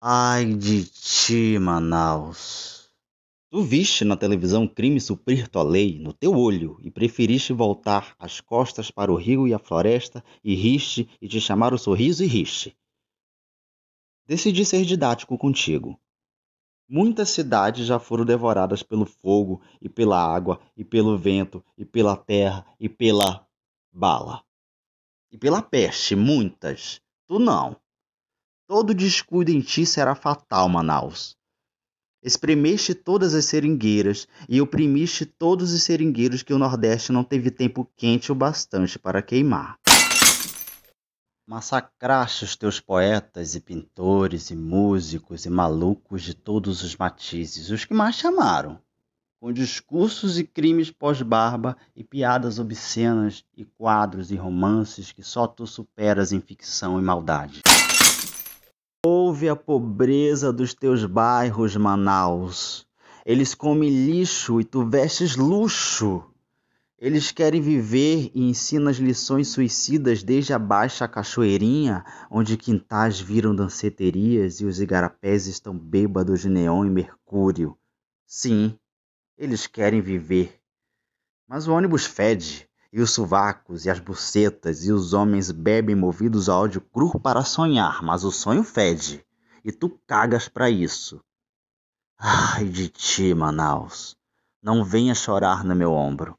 Ai de ti, Manaus. Tu viste na televisão crime suprir tua lei no teu olho e preferiste voltar as costas para o rio e a floresta e riste e te chamar o sorriso e riste. Decidi ser didático contigo. Muitas cidades já foram devoradas pelo fogo e pela água e pelo vento e pela terra e pela bala. E pela peste, muitas. Tu não. Todo descuido em ti será fatal, Manaus. Espremeste todas as seringueiras e oprimiste todos os seringueiros que o Nordeste não teve tempo quente o bastante para queimar. Massacraste os teus poetas e pintores e músicos e malucos de todos os matizes, os que mais chamaram, com discursos e crimes pós-barba e piadas obscenas e quadros e romances que só tu superas em ficção e maldade. Ouve a pobreza dos teus bairros, Manaus. Eles comem lixo e tu vestes luxo. Eles querem viver e ensinam as lições suicidas desde a baixa cachoeirinha, onde quintais viram danceterias e os igarapés estão bêbados de neon e mercúrio. Sim, eles querem viver. Mas o ônibus fede e os sovacos e as bucetas e os homens bebem movidos a ódio cru para sonhar, mas o sonho fede e tu cagas para isso. Ai de ti, Manaus, não venha chorar no meu ombro.